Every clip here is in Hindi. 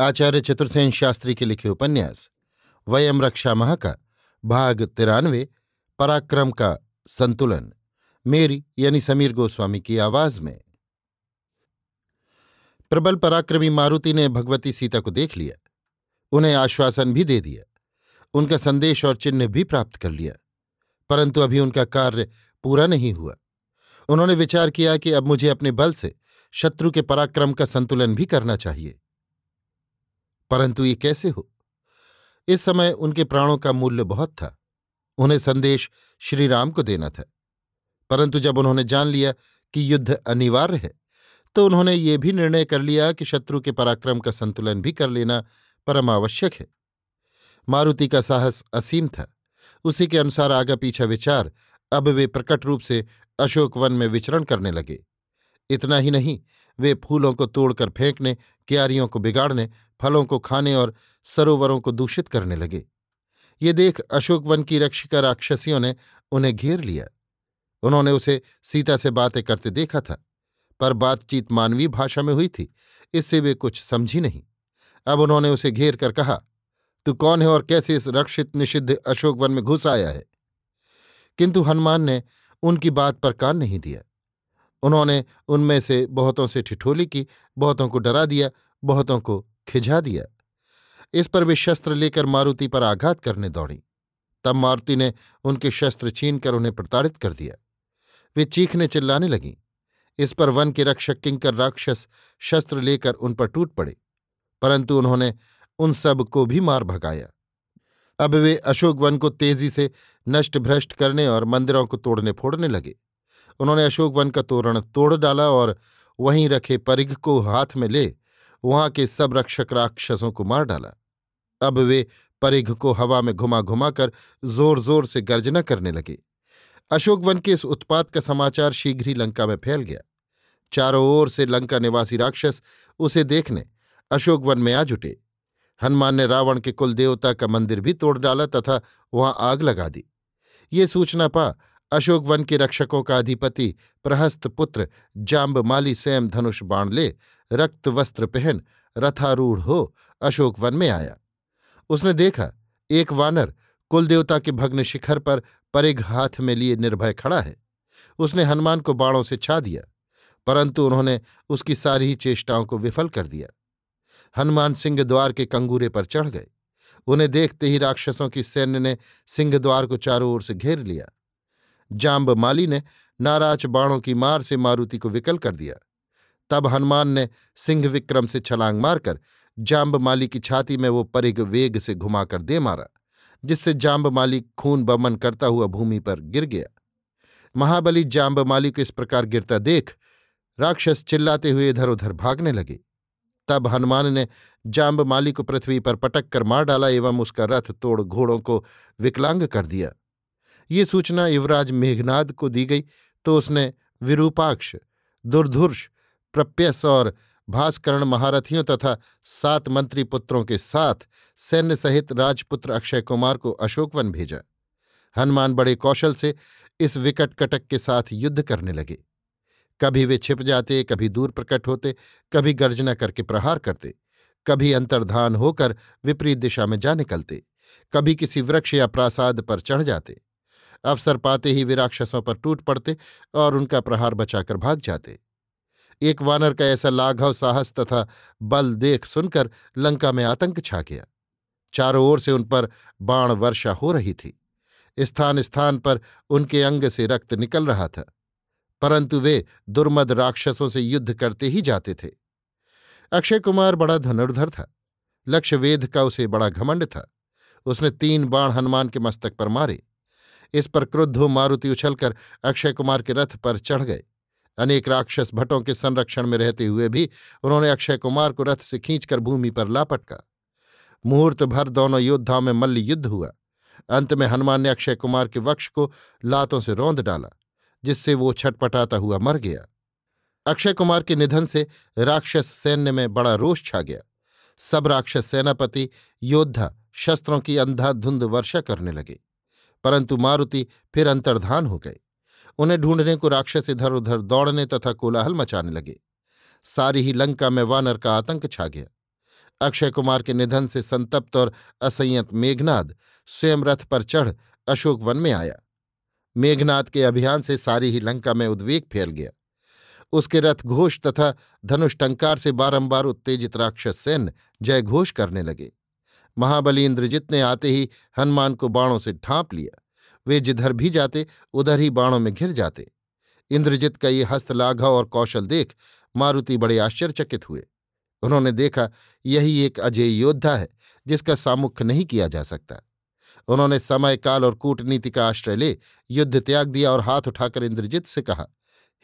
आचार्य चतुर्सेन शास्त्री के लिखे उपन्यास, वयम रक्षा मह का भाग तिरानवे, पराक्रम का संतुलन, मेरी यानी समीर गोस्वामी की आवाज़ में। प्रबल पराक्रमी मारुति ने भगवती सीता को देख लिया, उन्हें आश्वासन भी दे दिया, उनका संदेश और चिन्ह भी प्राप्त कर लिया, परंतु अभी उनका कार्य पूरा नहीं हुआ। उन्होंने विचार किया कि अब मुझे अपने बल से शत्रु के पराक्रम का संतुलन भी करना चाहिए। परंतु ये कैसे हो? इस समय उनके प्राणों का मूल्य बहुत था। उन्हें संदेश श्रीराम को देना था। परंतु जब उन्होंने जान लिया कि युद्ध अनिवार्य है तो उन्होंने ये भी निर्णय कर लिया कि शत्रु के पराक्रम का संतुलन भी कर लेना परम आवश्यक है। मारुति का साहस असीम था। उसी के अनुसार आगा पीछा विचार अब वे प्रकट रूप से अशोक वन में विचरण करने लगे। इतना ही नहीं, वे फूलों को तोड़कर फेंकने, क्यारियों को बिगाड़ने फलों को खाने और सरोवरों को दूषित करने लगे। ये देख अशोक वन की रक्षिका राक्षसियों ने उन्हें घेर लिया। उन्होंने उसे सीता से बातें करते देखा था, पर बातचीत मानवीय भाषा में हुई थी, इससे वे कुछ समझी नहीं। अब उन्होंने उसे घेर कर कहा, तू कौन है और कैसे इस रक्षित निषिद्ध अशोक वन में घुस आया है? किंतु हनुमान ने उनकी बात पर कान नहीं दिया। उन्होंने उनमें से बहुतों से ठिठोली की, बहुतों को डरा दिया, बहुतों को खिझा दिया। इस पर वे शस्त्र लेकर मारुति पर आघात करने दौड़ी। तब मारुति ने उनके शस्त्र छीनकर उन्हें प्रताड़ित कर दिया। वे चीखने चिल्लाने लगीं। इस पर वन के रक्षक किंकर राक्षस शस्त्र लेकर उन पर टूट पड़े, परंतु उन्होंने उन सबको भी मार भगाया। अब वे अशोक वन को तेज़ी से नष्ट भ्रष्ट करने और मंदिरों को तोड़ने फोड़ने लगे। उन्होंने अशोक वन का तोरण तोड़ डाला और वहीं रखे परिघ को हाथ में ले वहाँ के सब रक्षक राक्षसों को मार डाला। अब वे परिघ को हवा में घुमा घुमाकर ज़ोर ज़ोर से गर्जना करने लगे। अशोक वन के इस उत्पात का समाचार शीघ्र ही लंका में फैल गया। चारों ओर से लंका निवासी राक्षस उसे देखने अशोक वन में आ जुटे। हनुमान ने रावण के कुल देवता का मंदिर भी तोड़ डाला तथा वहाँ आग लगा दी। ये सूचना पा अशोक वन के रक्षकों का अधिपति, प्रहस्त पुत्र जाम्ब माली स्वयं धनुष बाण ले, रक्त वस्त्र पहन, रथारूढ़ हो अशोक वन में आया। उसने देखा, एक वानर कुलदेवता के भग्न शिखर पर परिघ हाथ में लिए निर्भय खड़ा है। उसने हनुमान को बाणों से छा दिया, परंतु उन्होंने उसकी सारी ही चेष्टाओं को विफल कर दिया। हनुमान सिंह द्वार के कंगूरे पर चढ़ गए। उन्हें देखते ही राक्षसों की सैन्य ने सिंह द्वार को चारों ओर से घेर लिया। जाम्ब माली ने नाराज़ बाणों की मार से मारुति को विकल कर दिया। तब हनुमान ने सिंह विक्रम से छलांग मारकर जाम्ब माली की छाती में वो परिघ वेग से घुमाकर दे मारा, जिससे जाम्ब माली खून बमन करता हुआ भूमि पर गिर गया। महाबली जाम्ब माली को इस प्रकार गिरता देख राक्षस चिल्लाते हुए इधर उधर भागने लगे। तब हनुमान ने जाम्ब माली को पृथ्वी पर पटक कर मार डाला एवं उसका रथ तोड़ घोड़ों को विकलांग कर दिया। ये सूचना युवराज मेघनाद को दी गई तो उसने विरूपाक्ष, दुर्धुर्ष, प्रप्यस और भास्करण महारथियों तथा सात मंत्री पुत्रों के साथ सैन्य सहित राजपुत्र अक्षय कुमार को अशोकवन भेजा। हनुमान बड़े कौशल से इस विकट कटक के साथ युद्ध करने लगे। कभी वे छिप जाते, कभी दूर प्रकट होते, कभी गर्जना करके प्रहार करते, कभी अंतर्धान होकर विपरीत दिशा में जा निकलते, कभी किसी वृक्ष या प्रासाद पर चढ़ जाते। अवसर पाते ही वे राक्षसों पर टूट पड़ते और उनका प्रहार बचाकर भाग जाते। एक वानर का ऐसा लाघव साहस तथा बल देख सुनकर लंका में आतंक छा गया। चारों ओर से उन पर बाण वर्षा हो रही थी। स्थान स्थान पर उनके अंग से रक्त निकल रहा था, परंतु वे दुर्मद राक्षसों से युद्ध करते ही जाते थे। अक्षय कुमार बड़ा धनुर्धर था लक्ष्य वेद का उसे बड़ा घमंड था। उसने तीन बाण हनुमान के मस्तक पर मारे। इस पर क्रुद्ध मारुति उछलकर अक्षय कुमार के रथ पर चढ़ गए। अनेक राक्षस भट्टों के संरक्षण में रहते हुए भी उन्होंने अक्षय कुमार को रथ से खींचकर भूमि पर लापटका मुहूर्त भर दोनों योद्धाओं में मल्ल युद्ध हुआ। अंत में हनुमान ने अक्षय कुमार के वक्ष को लातों से रौंद डाला, जिससे वो छटपटाता हुआ मर गया। अक्षय कुमार के निधन से राक्षस सैन्य में बड़ा रोष छा गया। सब राक्षस सेनापति, योद्धा, शस्त्रों की अंधाधुंध वर्षा करने लगे। परंतु मारुति फिर अंतर्धान हो गए उन्हें ढूँढने को राक्षस इधर उधर दौड़ने तथा कोलाहल मचाने लगे। सारी ही लंका में वानर का आतंक छा गया। अक्षय कुमार के निधन से संतप्त और असंयत मेघनाद स्वयं रथ पर चढ़ अशोक वन में आया। मेघनाद के अभियान से सारी ही लंका में उद्वेग फैल गया। उसके रथ घोष तथा धनुष टंकार से बारंबार उत्तेजित राक्षस सैन्य जय घोष करने लगे। महाबली इंद्रजित ने आते ही हनुमान को बाणों से ढांप लिया। वे जिधर भी जाते, उधर ही बाणों में घिर जाते। इंद्रजित का ये हस्तलाघव और कौशल देख मारुति बड़े आश्चर्यचकित हुए। उन्होंने देखा, यही एक अजय योद्धा है, जिसका सामुख्य नहीं किया जा सकता। उन्होंने समय, काल और कूटनीति का आश्रय ले युद्ध त्याग दिया और हाथ उठाकर इंद्रजीत से कहा,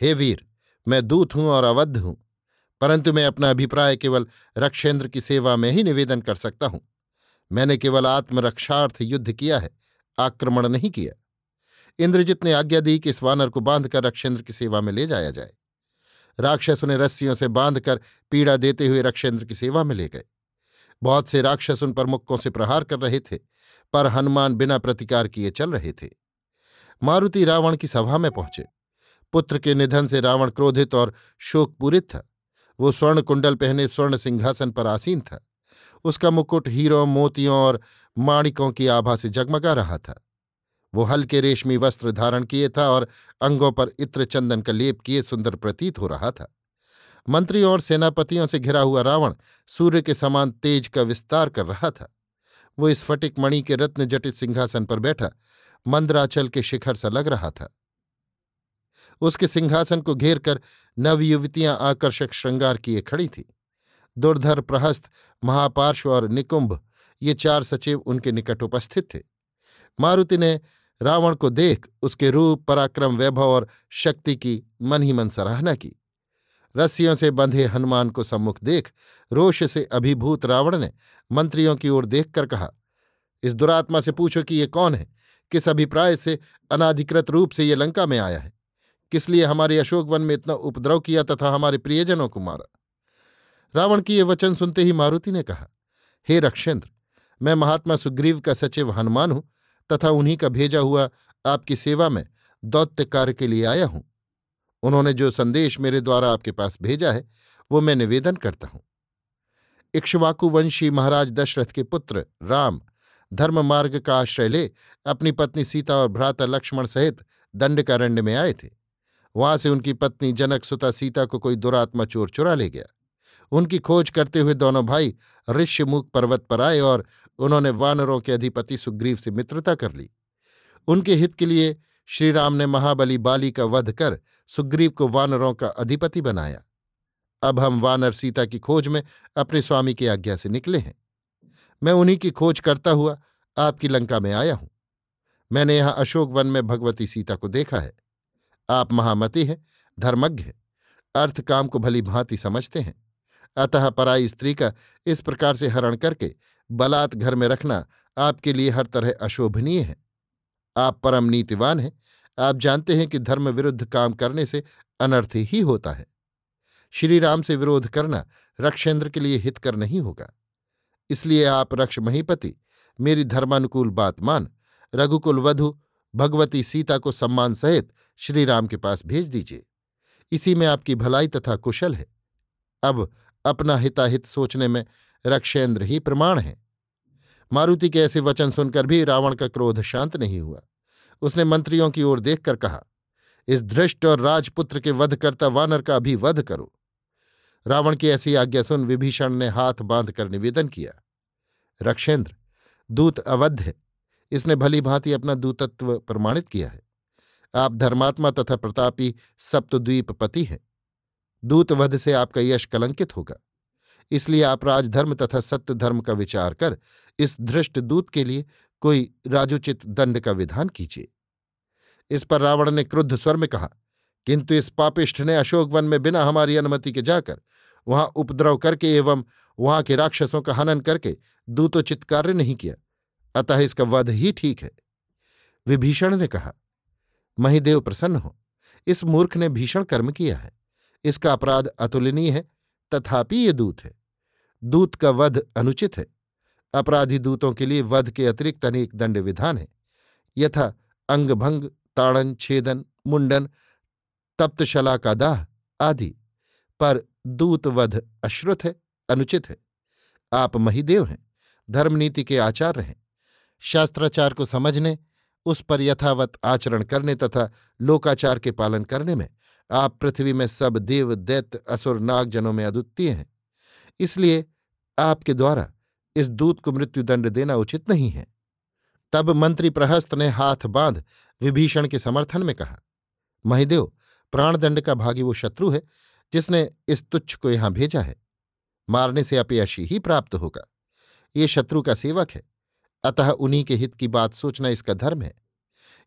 हे वीर, मैं दूत हूँ और अवध हूँ, परंतु मैं अपना अभिप्राय केवल रक्षेंद्र की सेवा में ही निवेदन कर सकता हूँ। मैंने केवल आत्मरक्षार्थ युद्ध किया है, आक्रमण नहीं किया। इंद्रजित ने आज्ञा दी कि इस वानर को बांधकर रक्षेंद्र की सेवा में ले जाया जाए। राक्षस उन्हें रस्सियों से बांधकर पीड़ा देते हुए रक्षेंद्र की सेवा में ले गए। बहुत से राक्षस उन पर मुक्कों से प्रहार कर रहे थे, पर हनुमान बिना प्रतिकार किए चल रहे थे। मारुति रावण की सभा में पहुँचे। पुत्र के निधन से रावण क्रोधित और शोकपूरित था। वो स्वर्ण कुंडल पहने स्वर्ण सिंहासन पर आसीन था। उसका मुकुट हीरों, मोतियों और माणिकों की आभा से जगमगा रहा था। वो हल्के रेशमी वस्त्र धारण किए था और अंगों पर इत्र चंदन का लेप किए सुंदर प्रतीत हो रहा था। मंत्रियों और सेनापतियों से घिरा हुआ रावण सूर्य के समान तेज का विस्तार कर रहा था। वो स्फटिक मणि के रत्न जटित सिंहासन पर बैठा, मंदराचल के शिखर सा लग रहा था। उसके सिंहासन को घेर कर नवयुवतियाँ आकर्षक श्रृंगार किए खड़ी थी। दुर्धर प्रहस्त, महापार्श्व और निकुंभ, ये चार सचिव उनके निकट उपस्थित थे। मारुति ने रावण को देख उसके रूप, पराक्रम, वैभव और शक्ति की मन ही मन सराहना की। रस्सियों से बंधे हनुमान को सम्मुख देख रोष से अभिभूत रावण ने मंत्रियों की ओर देखकर कहा, इस दुरात्मा से पूछो कि ये कौन है? किस अभिप्राय से, अनाधिकृत रूप से ये लंका में आया है? किस लिए हमारे अशोक वन में इतना उपद्रव किया तथा हमारे प्रियजनों को मारा? रावण की ये वचन सुनते ही मारुति ने कहा, हे रक्षेंद्र, मैं महात्मा सुग्रीव का सचिव हनुमान हूँ, तथा उन्हीं का भेजा हुआ आपकी सेवा में दौत्य कार्य के लिए आया हूँ। उन्होंने जो संदेश मेरे द्वारा आपके पास भेजा है, वो मैं निवेदन करता हूँ। इक्ष्वाकुवंशी महाराज दशरथ के पुत्र राम, धर्म मार्ग का आश्रय ले, अपनी पत्नी सीता और भ्राता लक्ष्मण सहित दंडकारण्य में आए थे। वहाँ से उनकी पत्नी जनक सुता सीता को कोई दुरात्मा चोर चुरा ले गया। उनकी खोज करते हुए दोनों भाई ऋष्यमुख पर्वत पर आए और उन्होंने वानरों के अधिपति सुग्रीव से मित्रता कर ली। उनके हित के लिए श्रीराम ने महाबली बाली का वध कर सुग्रीव को वानरों का अधिपति बनाया। अब हम वानर सीता की खोज में अपने स्वामी की आज्ञा से निकले हैं। मैं उन्हीं की खोज करता हुआ आपकी लंका में आया हूँ। मैंने यहाँ अशोक वन में भगवती सीता को देखा है। आप महामति हैं, धर्मज्ञ हैं अर्थ काम को भली भांति समझते हैं। अतः पराई स्त्री का इस प्रकार से हरण करके बलात् घर में रखना आपके लिए हर तरह अशोभनीय है। आप परम नीतिवान हैं। आप जानते हैं कि धर्म विरुद्ध काम करने से अनर्थ ही होता है। श्री राम से विरोध करना रक्षेंद्र के लिए हितकर नहीं होगा। इसलिए आप रक्ष महीपति, मेरी धर्मानुकूल बात मान, रघुकुल वधु, भगवती सीता को सम्मान सहित श्रीराम के पास भेज दीजिए। इसी में आपकी भलाई तथा कुशल है। अब अपना हिताहित सोचने में रक्षेंद्र ही प्रमाण है। मारुति के ऐसे वचन सुनकर भी रावण का क्रोध शांत नहीं हुआ। उसने मंत्रियों की ओर देखकर कहा, इस धृष्ट और राजपुत्र के वध करता वानर का भी वध करो। रावण की ऐसी आज्ञा सुन विभीषण ने हाथ बांधकर निवेदन किया, रक्षेंद्र, दूत अवध है। इसने भली भांति अपना दूतत्व प्रमाणित किया है। आप धर्मात्मा तथा प्रतापी सप्तद्वीप पति हैं। दूतवध से आपका यश कलंकित होगा। इसलिए आप राजधर्म तथा सत्य धर्म का विचार कर, इस धृष्ट दूत के लिए कोई राजोचित दंड का विधान कीजिए। इस पर रावण ने क्रुद्ध स्वर में कहा, किंतु इस पापिष्ठ ने अशोक वन में बिना हमारी अनुमति के जाकर, वहाँ उपद्रव करके एवं वहाँ के राक्षसों का हनन करके दूतोचित कार्य नहीं किया। अतः इसका वध ही ठीक है। विभीषण ने कहा, महिदेव प्रसन्न हो। इस मूर्ख ने भीषण कर्म किया है। इसका अपराध अतुलनीय है, तथापि ये दूत है। दूत का वध अनुचित है। अपराधी दूतों के लिए वध के अतिरिक्त अनेक दंड विधान है। यथा अंगभंग, ताड़न, छेदन, मुंडन, तप्तशला का दाह आदि। पर दूतवध अश्रुत है, अनुचित है। आप महिदेव हैं, धर्मनीति के आचार्य हैं। शास्त्राचार को समझने, उस पर यथावत आचरण करने तथा लोकाचार के पालन करने में आप पृथ्वी में सब देव दैत्य असुर नागजनों में अद्वितीय हैं। इसलिए आपके द्वारा इस दूत को मृत्युदंड देना उचित नहीं है। तब मंत्री प्रहस्त ने हाथ बाँध विभीषण के समर्थन में कहा महिदेव प्राणदंड का भागी वो शत्रु है जिसने इस तुच्छ को यहाँ भेजा है। मारने से अपयशी ही प्राप्त होगा। ये शत्रु का सेवक है। अतः उन्हीं के हित की बात सोचना इसका धर्म है।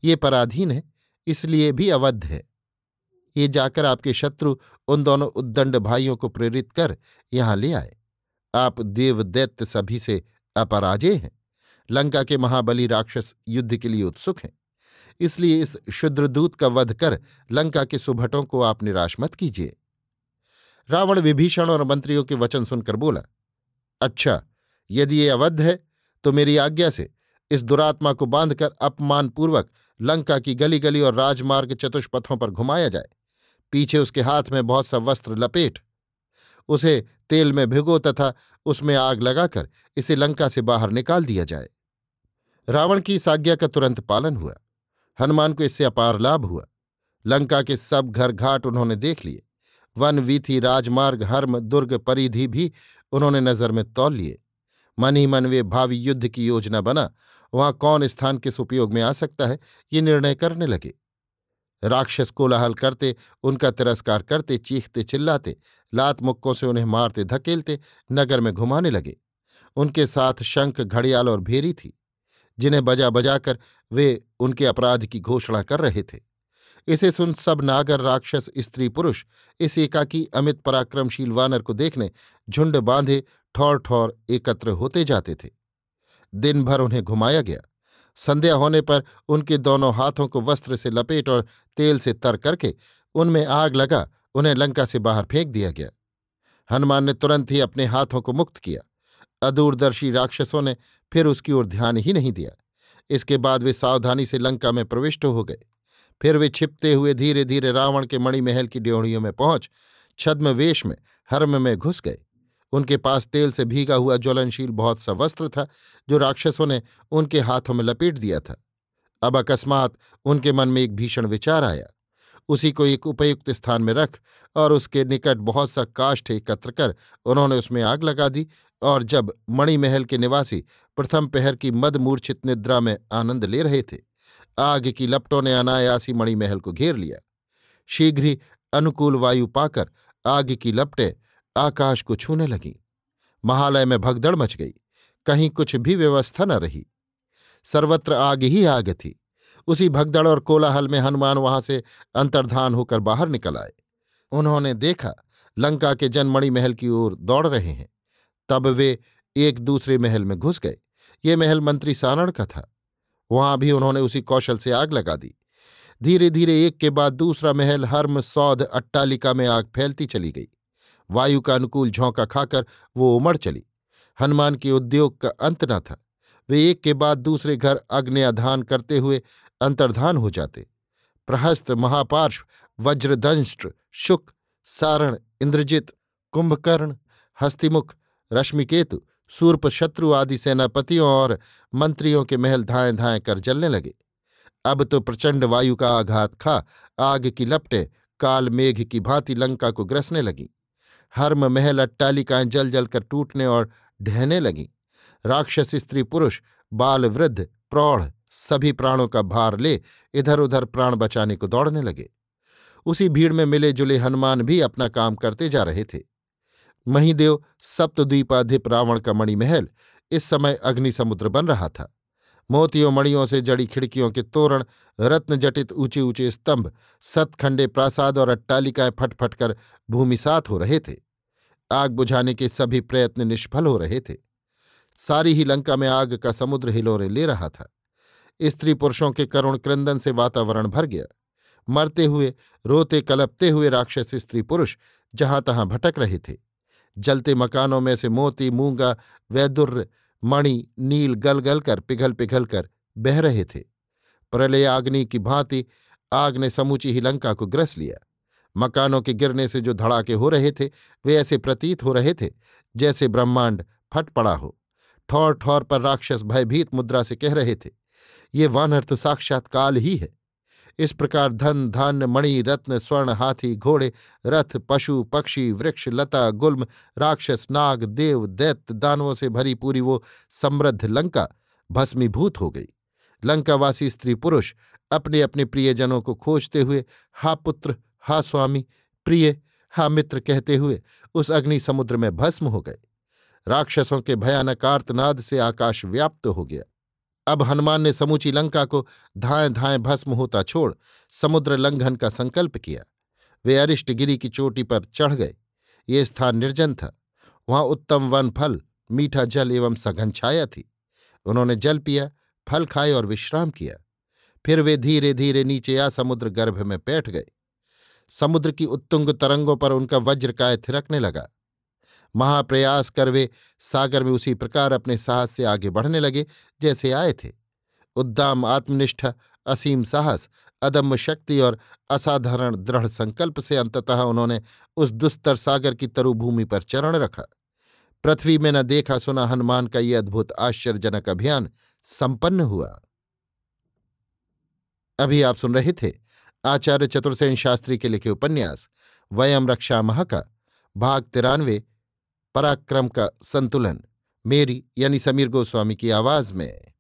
ये पराधीन है, इसलिए भी अवध है। ये जाकर आपके शत्रु उन दोनों उद्दंड भाइयों को प्रेरित कर यहाँ ले आए। आप देवदैत्य सभी से अपराजय हैं। लंका के महाबली राक्षस युद्ध के लिए उत्सुक हैं। इसलिए इस शुद्रदूत का वध कर लंका के सुभटों को आप निराश मत कीजिए। रावण विभीषण और मंत्रियों के वचन सुनकर बोला अच्छा यदि ये अवध है तो मेरी आज्ञा से इस दुरात्मा को बांधकर अपमानपूर्वक लंका की गली गली और राजमार्ग चतुष्पथों पर घुमाया जाए। पीछे उसके हाथ में बहुत सा वस्त्र लपेट। उसे तेल में भिगो तथा उसमें आग लगाकर इसे लंका से बाहर निकाल दिया जाए। रावण की इस आज्ञा का तुरंत पालन हुआ। हनुमान को इससे अपार लाभ हुआ। लंका के सब घर घाट उन्होंने देख लिए। वन वीथी राजमार्ग, हर्म, दुर्ग परिधि भी उन्होंने नज़र में तौल लिए। मन ही मन वे भावी युद्ध की योजना बना। वहाँ कौन स्थान किस उपयोग में आ सकता है, ये निर्णय करने लगे। राक्षस कोलाहल करते, उनका तिरस्कार करते, चीखते, चिल्लाते, लात मुक्कों से उन्हें मारते, धकेलते, नगर में घुमाने लगे। उनके साथ शंख, घड़ियाल और भेरी थी, जिन्हें बजा बजाकर वे उनके अपराध की घोषणा कर रहे थे। इसे सुन सब नागर राक्षस, स्त्री पुरुष, इस एकाकी अमित पराक्रमशील वानर को देखने झुंड बांधे ठौर ठौर एकत्र होते जाते थे। दिन भर उन्हें घुमाया गया। संध्या होने पर उनके दोनों हाथों को वस्त्र से लपेट और तेल से तर करके उनमें आग लगा, उन्हें लंका से बाहर फेंक दिया गया। हनुमान ने तुरंत ही अपने हाथों को मुक्त किया। अदूरदर्शी राक्षसों ने फिर उसकी ओर ध्यान ही नहीं दिया। इसके बाद वे सावधानी से लंका में प्रविष्ट हो गए। फिर वे छिपते हुए धीरे धीरे रावण के मणिमहल की ड्योढ़ियों में पहुँच छद्म वेश में, हर्म में घुस गए। उनके पास तेल से भीगा हुआ ज्वलनशील बहुत सा वस्त्र था, जो राक्षसों ने उनके हाथों में लपेट दिया था। अब अकस्मात उनके मन में एक भीषण विचार आया। उसी को एक उपयुक्त स्थान में रख और उसके निकट बहुत सा काष्ठ एकत्र कर उन्होंने उसमें आग लगा दी और जब मणिमहल के निवासी प्रथम पहर की मदमूर्छित निद्रा में आनंद ले रहे थे, आग की लपटों ने अनायासी मणिमहल को घेर लिया। शीघ्र ही अनुकूल वायु पाकर आग की लपटें आकाश को छूने लगी। महालय में भगदड़ मच गई। कहीं कुछ भी व्यवस्था न रही। सर्वत्र आग ही आग थी। उसी भगदड़ और कोलाहल में हनुमान वहाँ से अंतर्धान होकर बाहर निकल आए। उन्होंने देखा, लंका के जनमणि महल की ओर दौड़ रहे हैं। तब वे एक दूसरे महल में घुस गए। ये महल मंत्री सारण का था। वहाँ भी उन्होंने उसी कौशल से आग लगा दी। धीरे धीरे एक के बाद दूसरा महल हर्म सौध अट्टालिका में आग फैलती चली गई। वायु का अनुकूल झोंका खाकर वो उमड़ चली। हनुमान के उद्योग का अंत न था। वे एक के बाद दूसरे घर अग्न्याधान करते हुए अंतर्धान हो जाते। प्रहस्त महापार्श्व वज्रदंष्ट्र शुक, सारण, इंद्रजित, कुंभकर्ण, हस्तिमुख, रश्मिकेतु सूर्प शत्रु आदि सेनापतियों और मंत्रियों के महल धाएँ धाएँ कर जलने लगे। अब तो प्रचंड वायु का आघात खा, आग की लपटें, काल मेघ की भांति लंका को ग्रसने लगीं। हर्म महल अट्टालिकाएँ जल जल कर टूटने और ढहने लगीं। राक्षस, स्त्री, पुरुष, बाल, वृद्ध, प्रौढ़, सभी प्राणों का भार ले इधर उधर प्राण बचाने को दौड़ने लगे। उसी भीड़ में मिले जुले हनुमान भी अपना काम करते जा रहे थे। महीदेव सप्तद्वीपाधिप रावण का मणिमहल इस समय अग्नि समुद्र बन रहा था। मोतियों, मणियों से जड़ी खिड़कियों के तोरण रत्न जटित ऊँचे ऊँचे स्तंभ, सतखंडे, प्रासाद और अट्टालिकाएँ फटफट कर भूमिसात हो रहे थे। आग बुझाने के सभी प्रयत्न निष्फल हो रहे थे। सारी ही लंका में आग का समुद्र हिलोरे ले रहा था। स्त्री पुरुषों के करुण क्रंदन से वातावरण भर गया। मरते हुए, रोते कलपते हुए राक्षस स्त्री पुरुष जहाँ तहां भटक रहे थे। जलते मकानों में से मोती, मूँगा वैदुर्य मणि, नील गल गल कर पिघल पिघल कर बह रहे थे। प्रलय आग्नि की भांति आग ने समूची ही लंका को ग्रस लिया। मकानों के गिरने से जो धड़ाके हो रहे थे, वे ऐसे प्रतीत हो रहे थे, जैसे ब्रह्मांड फट पड़ा हो। ठौर ठौर पर राक्षस भयभीत मुद्रा से कह रहे थे, ये वानर तो साक्षात काल ही है। इस प्रकार धन, धान्य, मणि, रत्न, स्वर्ण, हाथी, घोड़े, रथ, पशु, पक्षी, वृक्ष, लता, गुल्म, राक्षस, नाग, देव, दैत्य, दानवों से भरी पूरी वो समृद्ध लंका भस्मीभूत हो गई। लंकावासी स्त्री पुरुष अपने अपने प्रियजनों को खोजते हुए, हा पुत्र हा स्वामी, प्रिय, हा मित्र कहते हुए उस अग्नि समुद्र में भस्म हो गए। राक्षसों के भयानक आर्तनाद से आकाश व्याप्त हो गया। अब हनुमान ने समूची लंका को धाएँ धाएँ भस्म होता छोड़ समुद्र लंघन का संकल्प किया। वे अरिष्टगिरी की चोटी पर चढ़ गए। ये स्थान निर्जन था। वहाँ उत्तम वन फल, मीठा जल एवं सघन छाया थी। उन्होंने जल पिया, फल खाए और विश्राम किया। फिर वे धीरे धीरे नीचे आ समुद्र गर्भ में बैठ गए। समुद्र की उत्तुंग तरंगों पर उनका वज्रकाय थिरकने लगा। महाप्रयास कर वे सागर में उसी प्रकार अपने साहस से आगे बढ़ने लगे, जैसे आए थे। उद्दाम आत्मनिष्ठा, असीम साहस, अदम्य शक्ति और असाधारण दृढ़ संकल्प से अंततः उन्होंने उस दुस्तर सागर की तरुभूमि पर चरण रखा। पृथ्वी में न देखा सुना हनुमान का ये अद्भुत आश्चर्यजनक अभियान संपन्न हुआ। अभी आप सुन रहे थे आचार्य चतुर्सेन शास्त्री के लिखे उपन्यास वयम रक्षा मह का, भाग तिरानवे, पराक्रम का संतुलन, मेरी यानी समीर गोस्वामी की आवाज़ में।